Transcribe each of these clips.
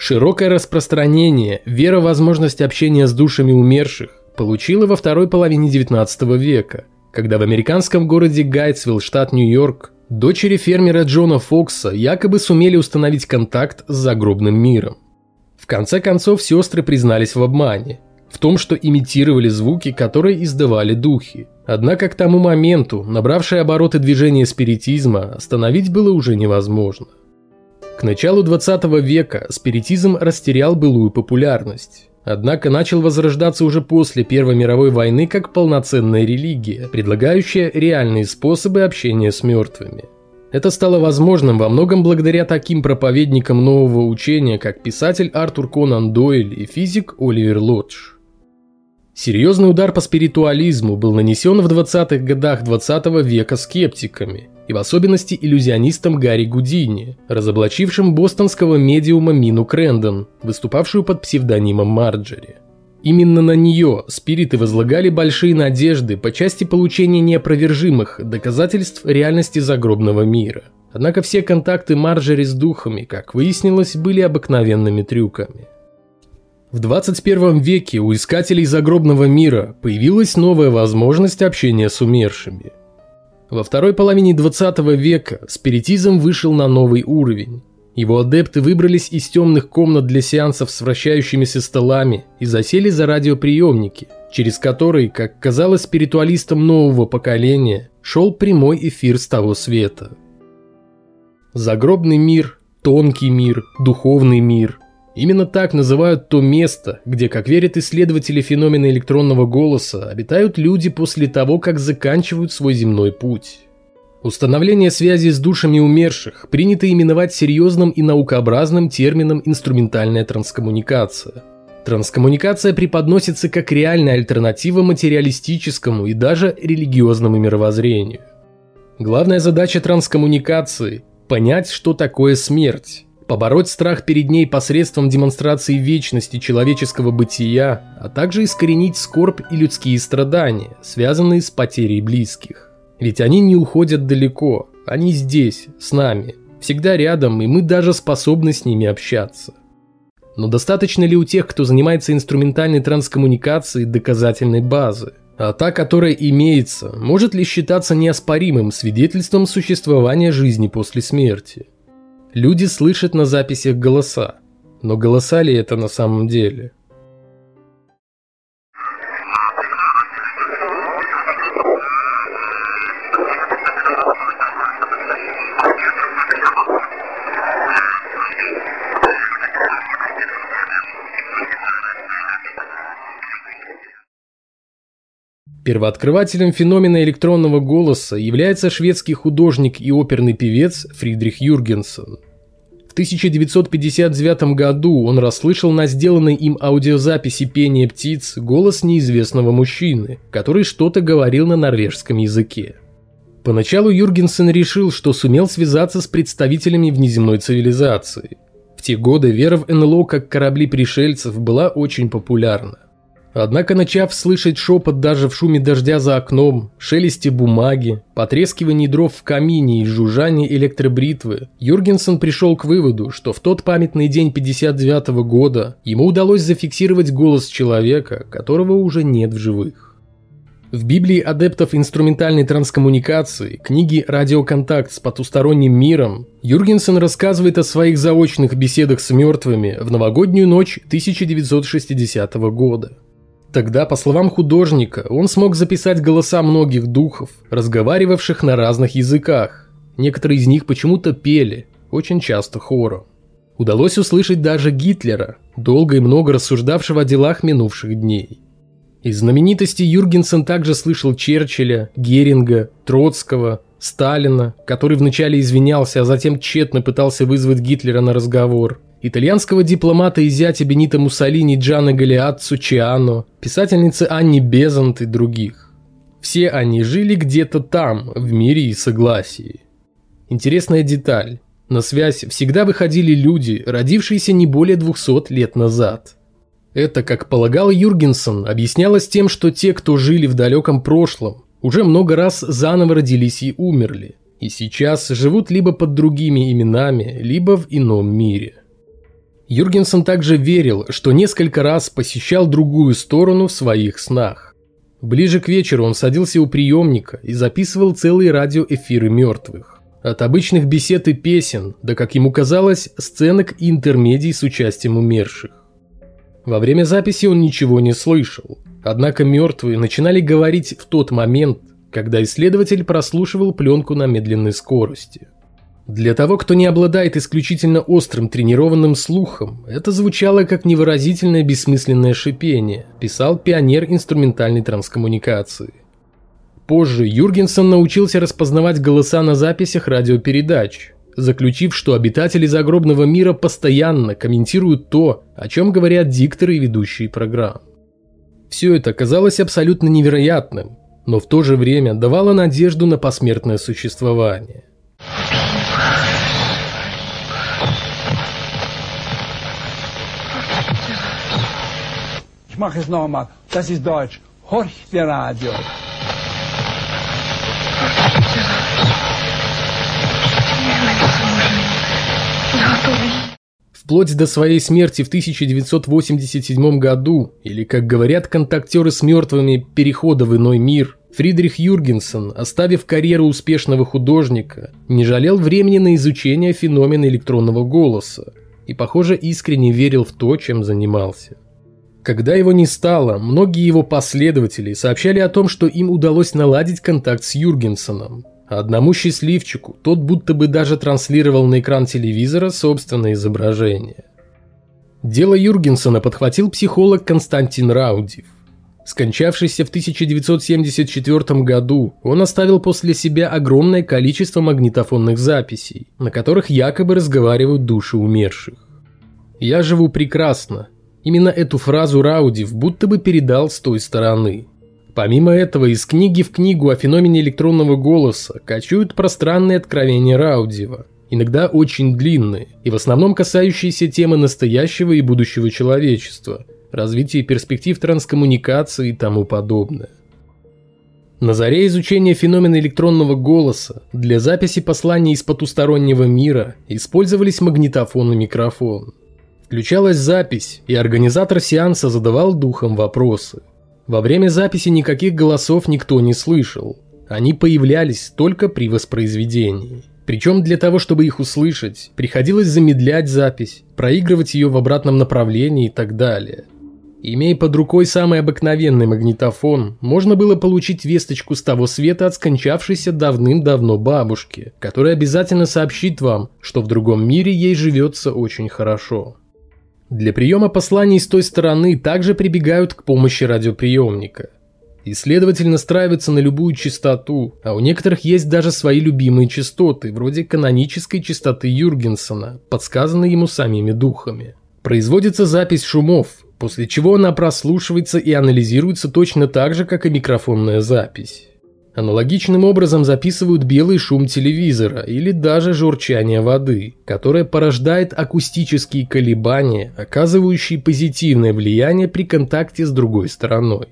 Широкое распространение, вера в возможность общения с душами умерших получила во второй половине XIX века, когда в американском городе Гайтсвилл, штат Нью-Йорк, дочери фермера Джона Фокса якобы сумели установить контакт с загробным миром. В конце концов, сестры признались в обмане, в том, что имитировали звуки, которые издавали духи. Однако к тому моменту, набравшие обороты движения спиритизма, остановить было уже невозможно. К началу 20 века спиритизм растерял былую популярность. Однако начал возрождаться уже после Первой мировой войны как полноценная религия, предлагающая реальные способы общения с мертвыми. Это стало возможным во многом благодаря таким проповедникам нового учения, как писатель Артур Конан Дойль и физик Оливер Лодж. Серьезный удар по спиритуализму был нанесен в 20-х годах 20 -го века скептиками, и в особенности иллюзионистом Гарри Гудини, разоблачившим бостонского медиума Мину Крэндон, выступавшую под псевдонимом Марджери. Именно на нее спириты возлагали большие надежды по части получения неопровержимых доказательств реальности загробного мира. Однако все контакты Марджери с духами, как выяснилось, были обыкновенными трюками – в 21 веке у искателей загробного мира появилась новая возможность общения с умершими. Во второй половине 20 века спиритизм вышел на новый уровень. Его адепты выбрались из темных комнат для сеансов с вращающимися столами и засели за радиоприемники, через которые, как казалось спиритуалистам нового поколения, шел прямой эфир с того света. Загробный мир, тонкий мир, духовный мир – Именно так называют то место, где, как верят исследователи феномена электронного голоса, обитают люди после того, как заканчивают свой земной путь. Установление связи с душами умерших принято именовать серьезным и наукообразным термином инструментальная транскоммуникация. Транскоммуникация преподносится как реальная альтернатива материалистическому и даже религиозному мировоззрению. Главная задача транскоммуникации – понять, что такое смерть, побороть страх перед ней посредством демонстрации вечности человеческого бытия, а также искоренить скорбь и людские страдания, связанные с потерей близких. Ведь они не уходят далеко, они здесь, с нами, всегда рядом, и мы даже способны с ними общаться. Но достаточно ли у тех, кто занимается инструментальной транскоммуникацией, доказательной базы? А та, которая имеется, может ли считаться неоспоримым свидетельством существования жизни после смерти? Люди слышат на записях голоса, но голоса ли это на самом деле? Первооткрывателем феномена электронного голоса является шведский художник и оперный певец Фридрих Юргенсен. В 1959 году он расслышал на сделанной им аудиозаписи пения птиц голос неизвестного мужчины, который что-то говорил на норвежском языке. Поначалу Юргенсен решил, что сумел связаться с представителями внеземной цивилизации. В те годы вера в НЛО как корабли пришельцев была очень популярна. Однако, начав слышать шепот даже в шуме дождя за окном, шелесте бумаги, потрескивании дров в камине и жужжании электробритвы, Юргенсен пришел к выводу, что в тот памятный день 59 -го года ему удалось зафиксировать голос человека, которого уже нет в живых. В Библии адептов инструментальной транскоммуникации, книги «Радиоконтакт с потусторонним миром» Юргенсен рассказывает о своих заочных беседах с мертвыми в новогоднюю ночь 1960 года. Тогда, по словам художника, он смог записать голоса многих духов, разговаривавших на разных языках. Некоторые из них почему-то пели, очень часто хором. Удалось услышать даже Гитлера, долго и много рассуждавшего о делах минувших дней. Из знаменитостей Юргенсен также слышал Черчилля, Геринга, Троцкого, Сталина, который вначале извинялся, а затем тщетно пытался вызвать Гитлера на разговор, итальянского дипломата и зятя Бенита Муссолини Джана Галиаццо Чиано, писательницы Анни Безант и других. Все они жили где-то там, в мире и согласии. Интересная деталь. На связь всегда выходили люди, родившиеся не более 200 лет назад. Это, как полагал Юргенсон, объяснялось тем, что те, кто жили в далеком прошлом, уже много раз заново родились и умерли, и сейчас живут либо под другими именами, либо в ином мире. Юргенсон также верил, что несколько раз посещал другую сторону в своих снах. Ближе к вечеру он садился у приемника и записывал целые радиоэфиры мертвых. От обычных бесед и песен, да, как ему казалось, сценок и интермедий с участием умерших. Во время записи он ничего не слышал, однако мертвые начинали говорить в тот момент, когда исследователь прослушивал пленку на медленной скорости – для того, кто не обладает исключительно острым тренированным слухом, это звучало как невыразительное бессмысленное шипение, писал пионер инструментальной транскоммуникации. Позже Юргенсон научился распознавать голоса на записях радиопередач, заключив, что обитатели загробного мира постоянно комментируют то, о чем говорят дикторы и ведущие программ. Все это казалось абсолютно невероятным, но в то же время давало надежду на посмертное существование. Mache es nochmal. Das ist Deutsch. Horch der Radio. Вплоть до своей смерти в 1987 году, или, как говорят контактеры с мертвыми, перехода в иной мир, Фридрих Юргенсон, оставив карьеру успешного художника, не жалел времени на изучение феномена электронного голоса и, похоже, искренне верил в то, чем занимался. Когда его не стало, многие его последователи сообщали о том, что им удалось наладить контакт с Юргенсоном. Одному счастливчику тот будто бы даже транслировал на экран телевизора собственное изображение. Дело Юргенсона подхватил психолог Константин Раудив. Скончавшийся в 1974 году, он оставил после себя огромное количество магнитофонных записей, на которых якобы разговаривают души умерших. «Я живу прекрасно, Именно эту фразу Раудив будто бы передал с той стороны. Помимо этого, из книги в книгу о феномене электронного голоса кочуют пространные откровения Раудива, иногда очень длинные и в основном касающиеся темы настоящего и будущего человечества, развития перспектив транскоммуникации и тому подобное. На заре изучения феномена электронного голоса для записи посланий из потустороннего мира использовались магнитофон и микрофон. Включалась запись, и организатор сеанса задавал духом вопросы. Во время записи никаких голосов никто не слышал. Они появлялись только при воспроизведении. Причем для того, чтобы их услышать, приходилось замедлять запись, проигрывать ее в обратном направлении и так далее. Имея под рукой самый обыкновенный магнитофон, можно было получить весточку с того света от скончавшейся давным-давно бабушки, которая обязательно сообщит вам, что в другом мире ей живется очень хорошо. Для приема посланий с той стороны также прибегают к помощи радиоприемника. Исследователь настраивается на любую частоту, а у некоторых есть даже свои любимые частоты, вроде канонической частоты Юргенсона, подсказанной ему самими духами. Производится запись шумов, после чего она прослушивается и анализируется точно так же, как и микрофонная запись. Аналогичным образом записывают белый шум телевизора или даже журчание воды, которое порождает акустические колебания, оказывающие позитивное влияние при контакте с другой стороной.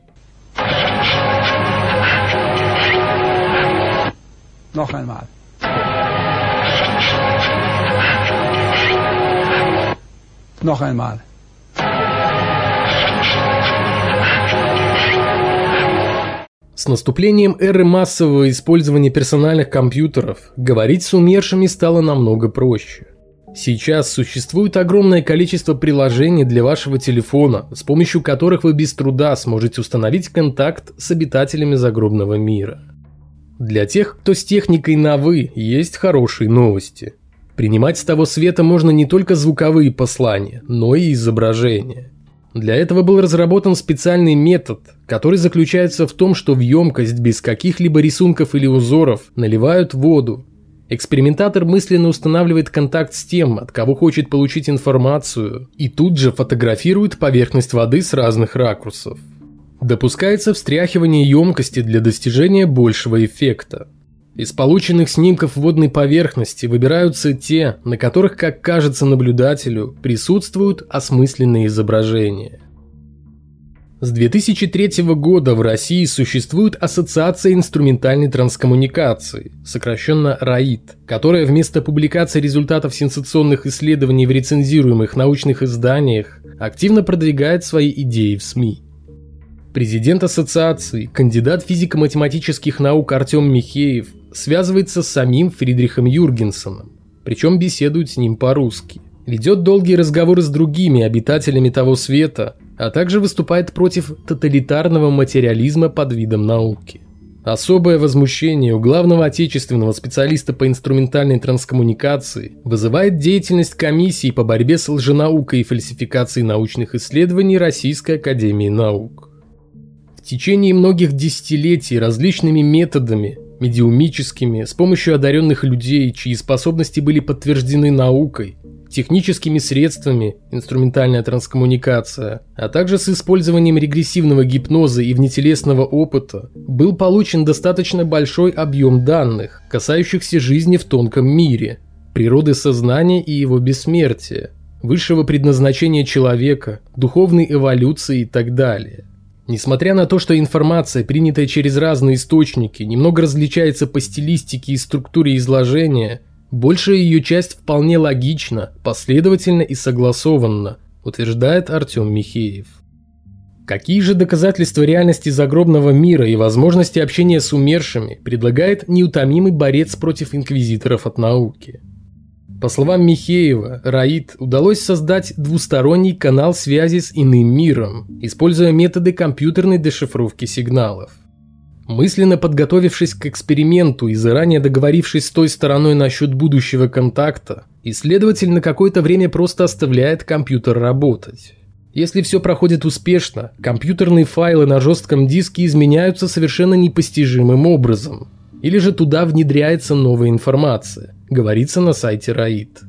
Noch einmal. Noch einmal. С наступлением эры массового использования персональных компьютеров говорить с умершими стало намного проще. Сейчас существует огромное количество приложений для вашего телефона, с помощью которых вы без труда сможете установить контакт с обитателями загробного мира. Для тех, кто с техникой на «вы», есть хорошие новости. Принимать с того света можно не только звуковые послания, но и изображения. Для этого был разработан специальный метод, который заключается в том, что в емкость без каких-либо рисунков или узоров наливают воду. Экспериментатор мысленно устанавливает контакт с тем, от кого хочет получить информацию, и тут же фотографирует поверхность воды с разных ракурсов. Допускается встряхивание емкости для достижения большего эффекта. Из полученных снимков водной поверхности выбираются те, на которых, как кажется наблюдателю, присутствуют осмысленные изображения. С 2003 года в России существует Ассоциация инструментальной транскоммуникации, сокращенно РАИТ, которая вместо публикации результатов сенсационных исследований в рецензируемых научных изданиях активно продвигает свои идеи в СМИ. Президент ассоциации, кандидат физико-математических наук Артем Михеев связывается с самим Фридрихом Юргенсоном, причем беседует с ним по-русски. Ведет долгие разговоры с другими обитателями того света, а также выступает против тоталитарного материализма под видом науки. Особое возмущение у главного отечественного специалиста по инструментальной транскоммуникации вызывает деятельность комиссии по борьбе с лженаукой и фальсификацией научных исследований Российской Академии Наук. В течение многих десятилетий различными методами, медиумическими, с помощью одаренных людей, чьи способности были подтверждены наукой, техническими средствами, инструментальная транскоммуникация, а также с использованием регрессивного гипноза и внетелесного опыта, был получен достаточно большой объем данных, касающихся жизни в тонком мире, природы сознания и его бессмертия, высшего предназначения человека, духовной эволюции и так далее. Несмотря на то, что информация, принятая через разные источники, немного различается по стилистике и структуре изложения, Большая ее часть вполне логична, последовательна и согласованна, утверждает Артем Михеев. Какие же доказательства реальности загробного мира и возможности общения с умершими предлагает неутомимый борец против инквизиторов от науки? По словам Михеева, Раид удалось создать двусторонний канал связи с иным миром, используя методы компьютерной дешифровки сигналов. Мысленно подготовившись к эксперименту и заранее договорившись с той стороной насчет будущего контакта, исследователь на какое-то время просто оставляет компьютер работать. Если все проходит успешно, компьютерные файлы на жестком диске изменяются совершенно непостижимым образом. Или же туда внедряется новая информация, говорится на сайте РАИД.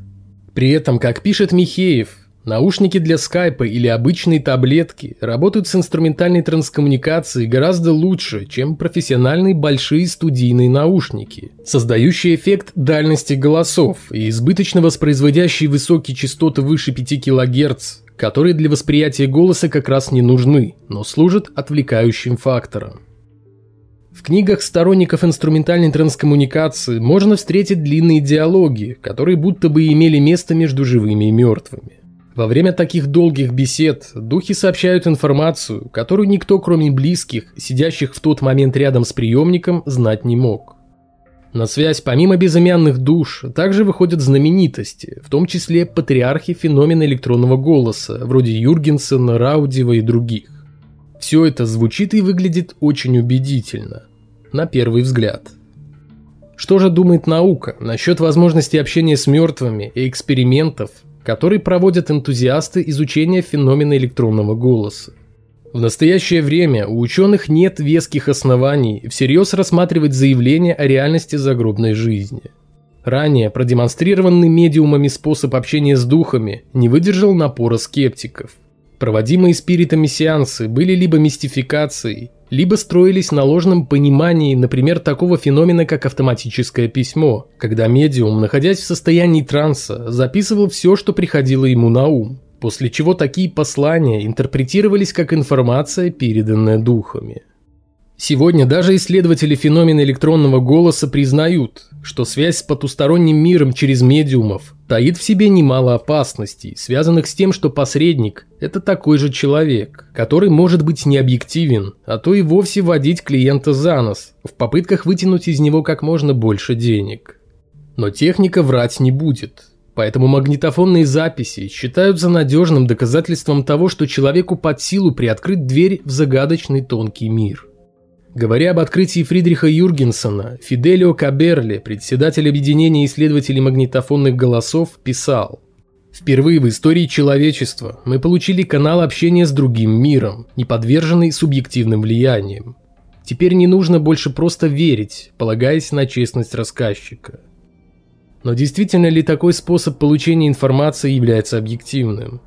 При этом, как пишет Михеев, Наушники для скайпа или обычные таблетки работают с инструментальной транскоммуникацией гораздо лучше, чем профессиональные большие студийные наушники, создающие эффект дальности голосов и избыточно воспроизводящие высокие частоты выше 5 кГц, которые для восприятия голоса как раз не нужны, но служат отвлекающим фактором. В книгах сторонников инструментальной транскоммуникации можно встретить длинные диалоги, которые будто бы имели место между живыми и мертвыми. Во время таких долгих бесед духи сообщают информацию, которую никто, кроме близких, сидящих в тот момент рядом с приемником, знать не мог. На связь помимо безымянных душ также выходят знаменитости, в том числе патриархи феномена электронного голоса, вроде Юргенсена, Раудева и других. Все это звучит и выглядит очень убедительно, на первый взгляд. Что же думает наука насчет возможности общения с мертвыми и экспериментов, который проводят энтузиасты изучения феномена электронного голоса. В настоящее время у ученых нет веских оснований всерьез рассматривать заявления о реальности загробной жизни. Ранее продемонстрированный медиумами способ общения с духами не выдержал напора скептиков. Проводимые спиритами сеансы были либо мистификацией, либо строились на ложном понимании, например, такого феномена, как автоматическое письмо, когда медиум, находясь в состоянии транса, записывал все, что приходило ему на ум, после чего такие послания интерпретировались как информация, переданная духами. Сегодня даже исследователи феномена электронного голоса признают, что связь с потусторонним миром через медиумов таит в себе немало опасностей, связанных с тем, что посредник – это такой же человек, который может быть необъективен, а то и вовсе водить клиента за нос, в попытках вытянуть из него как можно больше денег. Но техника врать не будет. Поэтому магнитофонные записи считаются надежным доказательством того, что человеку под силу приоткрыть дверь в загадочный тонкий мир. Говоря об открытии Фридриха Юргенсона, Фиделио Каберли, председатель объединения исследователей магнитофонных голосов, писал Впервые в истории человечества мы получили канал общения с другим миром, не подверженный субъективным влияниям. Теперь не нужно больше просто верить, полагаясь на честность рассказчика. Но действительно ли такой способ получения информации является объективным?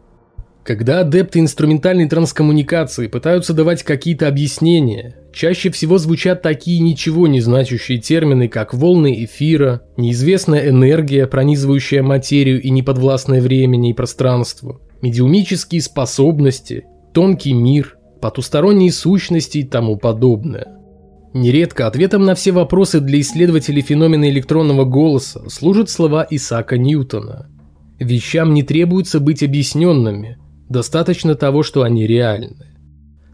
Когда адепты инструментальной транскоммуникации пытаются давать какие-то объяснения, чаще всего звучат такие ничего не значащие термины, как волны эфира, неизвестная энергия, пронизывающая материю и неподвластное времени и пространству, медиумические способности, тонкий мир, потусторонние сущности и тому подобное. Нередко ответом на все вопросы для исследователей феномена электронного голоса служат слова Исаака Ньютона. Вещам не требуется быть объясненными, достаточно того, что они реальны.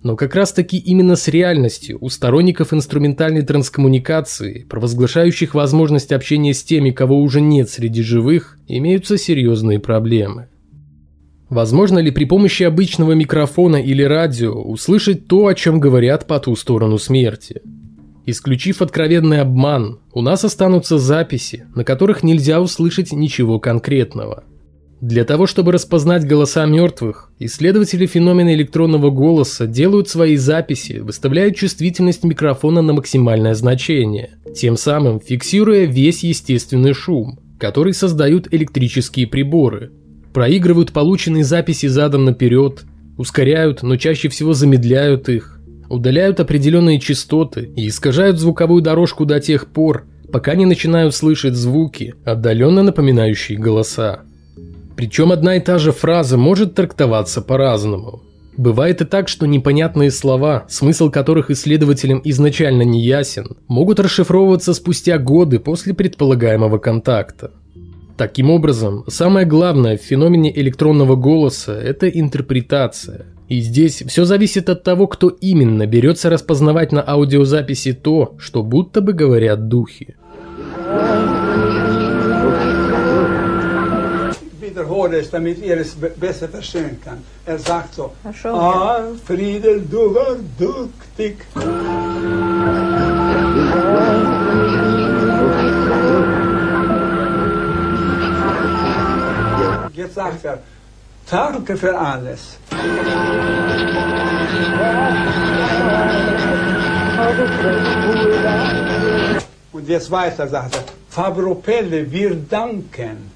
Но как раз таки именно с реальностью у сторонников инструментальной транскоммуникации, провозглашающих возможность общения с теми, кого уже нет среди живых, имеются серьезные проблемы. Возможно ли при помощи обычного микрофона или радио услышать то, о чем говорят по ту сторону смерти? Исключив откровенный обман, у нас останутся записи, на которых нельзя услышать ничего конкретного. Для того, чтобы распознать голоса мертвых, исследователи феномена электронного голоса делают свои записи, выставляют чувствительность микрофона на максимальное значение, тем самым фиксируя весь естественный шум, который создают электрические приборы, проигрывают полученные записи задом наперед, ускоряют, но чаще всего замедляют их, удаляют определенные частоты и искажают звуковую дорожку до тех пор, пока не начинают слышать звуки, отдаленно напоминающие голоса. Причем одна и та же фраза может трактоваться по-разному. Бывает и так, что непонятные слова, смысл которых исследователям изначально не ясен, могут расшифровываться спустя годы после предполагаемого контакта. Таким образом, самое главное в феномене электронного голоса – это интерпретация – и здесь все зависит от того, кто именно берется распознавать на аудиозаписи то, что будто бы говорят духи. Wiederhole es, damit ihr es besser verstehen kann. Er sagt so, Ah, Friedel, du war duktig. Jetzt sagt er, Danke für alles. Und jetzt weiter sagt er, Fabro Pelle, wir danken.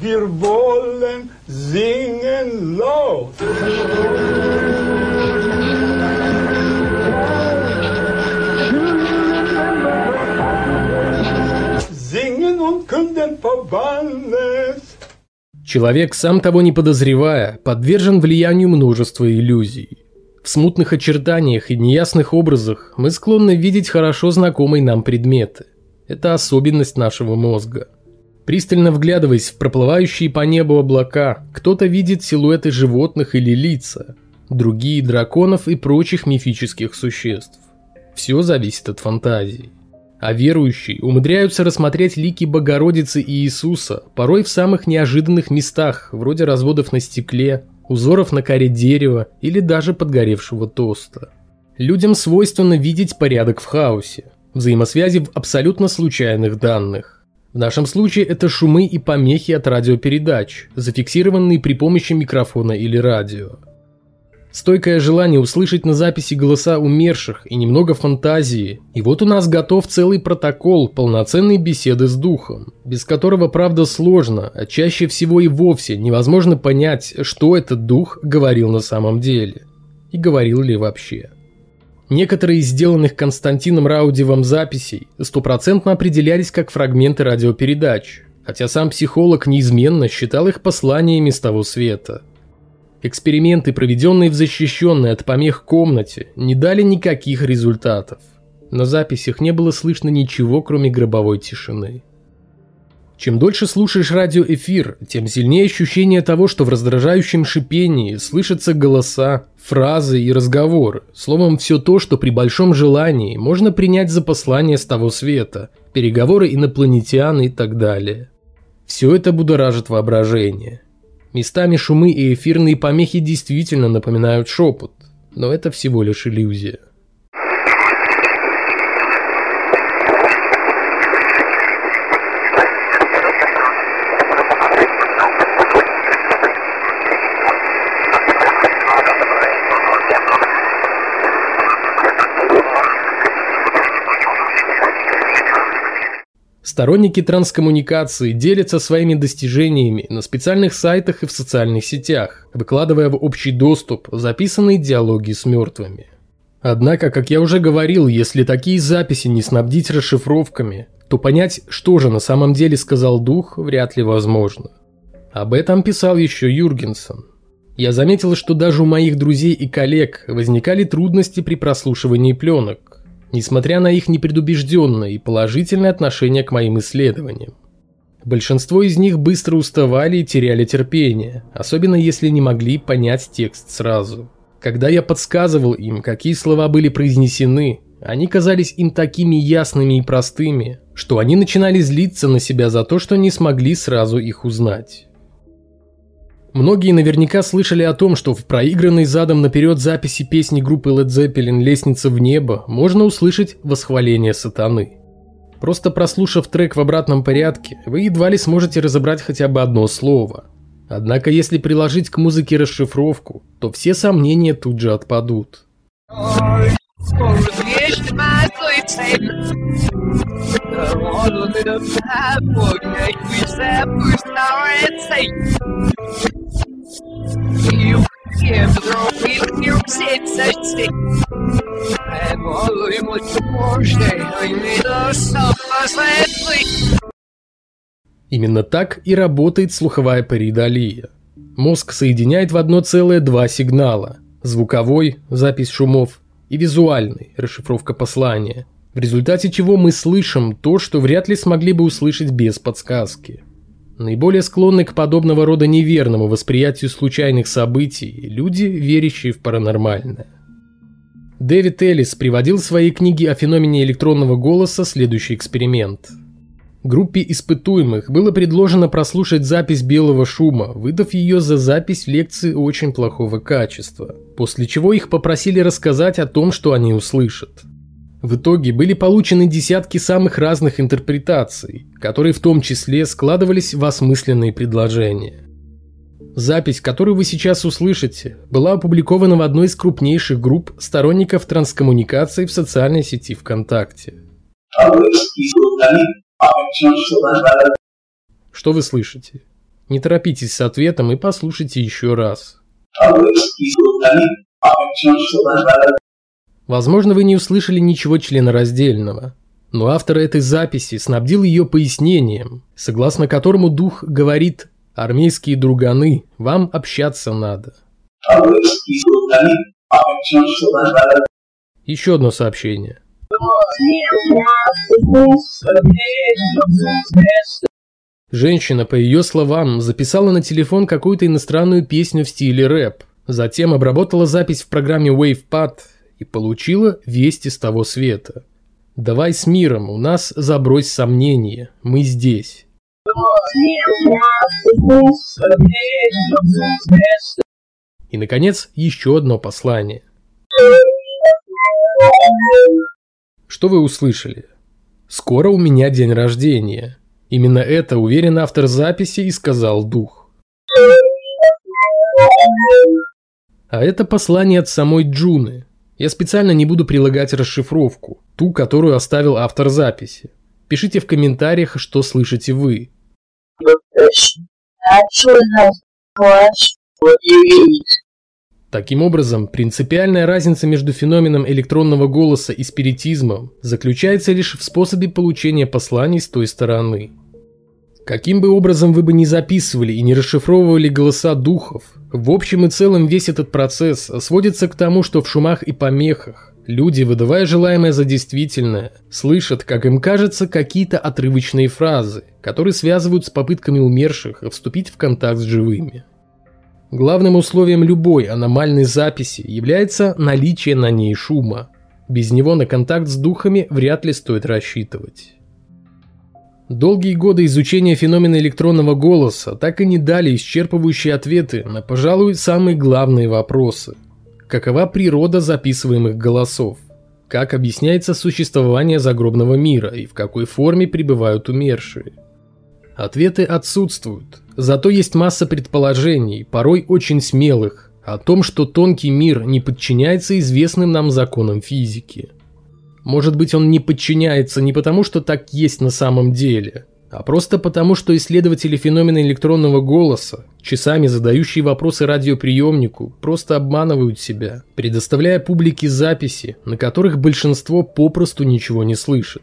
Wir wollen singen laut. Человек, сам того не подозревая, подвержен влиянию множества иллюзий. В смутных очертаниях и неясных образах мы склонны видеть хорошо знакомые нам предметы. Это особенность нашего мозга. Пристально вглядываясь в проплывающие по небу облака, кто-то видит силуэты животных или лица, другие – драконов и прочих мифических существ. Все зависит от фантазии а верующие умудряются рассмотреть лики Богородицы и Иисуса, порой в самых неожиданных местах, вроде разводов на стекле, узоров на коре дерева или даже подгоревшего тоста. Людям свойственно видеть порядок в хаосе, взаимосвязи в абсолютно случайных данных. В нашем случае это шумы и помехи от радиопередач, зафиксированные при помощи микрофона или радио. Стойкое желание услышать на записи голоса умерших и немного фантазии. И вот у нас готов целый протокол полноценной беседы с духом, без которого, правда, сложно, а чаще всего и вовсе невозможно понять, что этот дух говорил на самом деле. И говорил ли вообще. Некоторые из сделанных Константином Раудевым записей стопроцентно определялись как фрагменты радиопередач, хотя сам психолог неизменно считал их посланиями с того света – Эксперименты, проведенные в защищенной от помех комнате, не дали никаких результатов. На записях не было слышно ничего, кроме гробовой тишины. Чем дольше слушаешь радиоэфир, тем сильнее ощущение того, что в раздражающем шипении слышатся голоса, фразы и разговоры. Словом, все то, что при большом желании можно принять за послание с того света, переговоры инопланетян и так далее. Все это будоражит воображение. Местами шумы и эфирные помехи действительно напоминают шепот, но это всего лишь иллюзия. Сторонники транскоммуникации делятся своими достижениями на специальных сайтах и в социальных сетях, выкладывая в общий доступ записанные диалоги с мертвыми. Однако, как я уже говорил, если такие записи не снабдить расшифровками, то понять, что же на самом деле сказал дух, вряд ли возможно. Об этом писал еще Юргенсон. Я заметил, что даже у моих друзей и коллег возникали трудности при прослушивании пленок, несмотря на их непредубежденное и положительное отношение к моим исследованиям. Большинство из них быстро уставали и теряли терпение, особенно если не могли понять текст сразу. Когда я подсказывал им, какие слова были произнесены, они казались им такими ясными и простыми, что они начинали злиться на себя за то, что не смогли сразу их узнать. Многие наверняка слышали о том, что в проигранной задом наперед записи песни группы Led Zeppelin «Лестница в небо» можно услышать восхваление сатаны. Просто прослушав трек в обратном порядке, вы едва ли сможете разобрать хотя бы одно слово. Однако если приложить к музыке расшифровку, то все сомнения тут же отпадут. Именно так и работает слуховая паридолия. Мозг соединяет в одно целое два сигнала – звуковой – запись шумов и визуальный – расшифровка послания, в результате чего мы слышим то, что вряд ли смогли бы услышать без подсказки. Наиболее склонны к подобного рода неверному восприятию случайных событий люди, верящие в паранормальное. Дэвид Эллис приводил в своей книге о феномене электронного голоса следующий эксперимент. Группе испытуемых было предложено прослушать запись белого шума, выдав ее за запись лекции очень плохого качества, после чего их попросили рассказать о том, что они услышат. В итоге были получены десятки самых разных интерпретаций, которые в том числе складывались в осмысленные предложения. Запись, которую вы сейчас услышите, была опубликована в одной из крупнейших групп сторонников транскоммуникации в социальной сети ВКонтакте. Что вы слышите? Не торопитесь с ответом и послушайте еще раз. Возможно, вы не услышали ничего членораздельного, но автор этой записи снабдил ее пояснением, согласно которому дух говорит «Армейские друганы, вам общаться надо». Еще одно сообщение. Женщина, по ее словам, записала на телефон какую-то иностранную песню в стиле рэп. Затем обработала запись в программе WavePad и получила весть из того света. Давай с миром, у нас забрось сомнения, мы здесь. И, наконец, еще одно послание. Что вы услышали? Скоро у меня день рождения. Именно это, уверен автор записи, и сказал дух. А это послание от самой Джуны, я специально не буду прилагать расшифровку, ту, которую оставил автор записи. Пишите в комментариях, что слышите вы. Таким образом, принципиальная разница между феноменом электронного голоса и спиритизмом заключается лишь в способе получения посланий с той стороны. Каким бы образом вы бы ни записывали и не расшифровывали голоса духов, в общем и целом весь этот процесс сводится к тому, что в шумах и помехах люди, выдавая желаемое за действительное, слышат, как им кажется, какие-то отрывочные фразы, которые связывают с попытками умерших вступить в контакт с живыми. Главным условием любой аномальной записи является наличие на ней шума. Без него на контакт с духами вряд ли стоит рассчитывать. Долгие годы изучения феномена электронного голоса так и не дали исчерпывающие ответы на, пожалуй, самые главные вопросы. Какова природа записываемых голосов? Как объясняется существование загробного мира и в какой форме пребывают умершие? Ответы отсутствуют, зато есть масса предположений, порой очень смелых, о том, что тонкий мир не подчиняется известным нам законам физики – может быть, он не подчиняется не потому, что так есть на самом деле, а просто потому, что исследователи феномена электронного голоса, часами задающие вопросы радиоприемнику, просто обманывают себя, предоставляя публике записи, на которых большинство попросту ничего не слышит.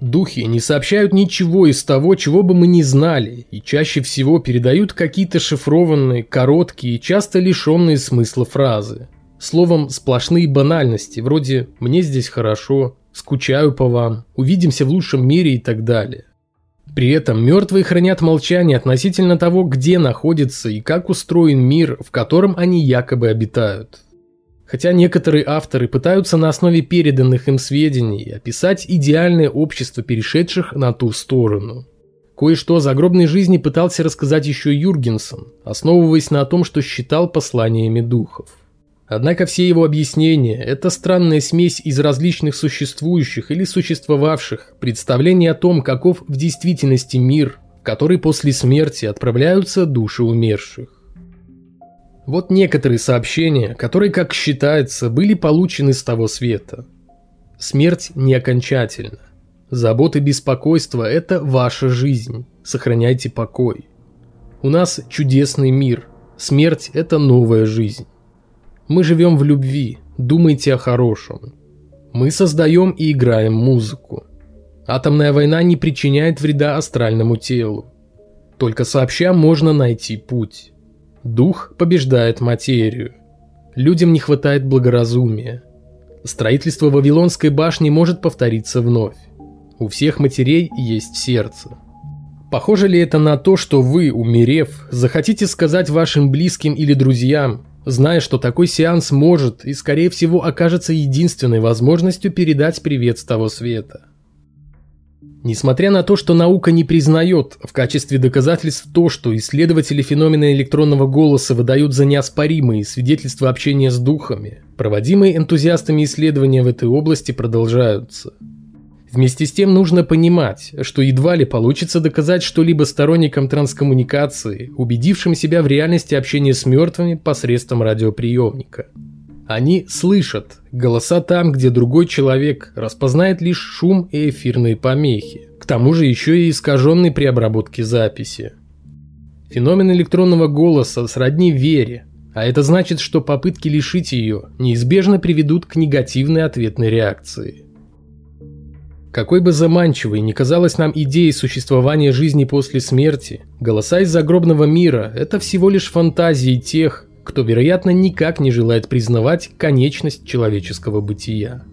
Духи не сообщают ничего из того, чего бы мы не знали, и чаще всего передают какие-то шифрованные, короткие, часто лишенные смысла фразы. Словом, сплошные банальности, вроде «мне здесь хорошо», «скучаю по вам», «увидимся в лучшем мире» и так далее. При этом мертвые хранят молчание относительно того, где находится и как устроен мир, в котором они якобы обитают. Хотя некоторые авторы пытаются на основе переданных им сведений описать идеальное общество перешедших на ту сторону. Кое-что о загробной жизни пытался рассказать еще Юргенсон, основываясь на том, что считал посланиями духов. Однако все его объяснения – это странная смесь из различных существующих или существовавших представлений о том, каков в действительности мир, в который после смерти отправляются души умерших. Вот некоторые сообщения, которые, как считается, были получены с того света. Смерть не окончательна. Заботы беспокойство – это ваша жизнь. Сохраняйте покой. У нас чудесный мир. Смерть – это новая жизнь. Мы живем в любви. Думайте о хорошем. Мы создаем и играем музыку. Атомная война не причиняет вреда астральному телу. Только сообща можно найти путь. Дух побеждает материю. Людям не хватает благоразумия. Строительство Вавилонской башни может повториться вновь. У всех матерей есть сердце. Похоже ли это на то, что вы, умерев, захотите сказать вашим близким или друзьям, зная, что такой сеанс может и, скорее всего, окажется единственной возможностью передать привет с того света? Несмотря на то, что наука не признает в качестве доказательств то, что исследователи феномена электронного голоса выдают за неоспоримые свидетельства общения с духами, проводимые энтузиастами исследования в этой области продолжаются. Вместе с тем нужно понимать, что едва ли получится доказать что-либо сторонникам транскоммуникации, убедившим себя в реальности общения с мертвыми посредством радиоприемника – они слышат голоса там, где другой человек распознает лишь шум и эфирные помехи. К тому же еще и искаженный при обработке записи. Феномен электронного голоса сродни вере, а это значит, что попытки лишить ее неизбежно приведут к негативной ответной реакции. Какой бы заманчивой ни казалась нам идея существования жизни после смерти, голоса из загробного мира – это всего лишь фантазии тех, кто, вероятно, никак не желает признавать конечность человеческого бытия.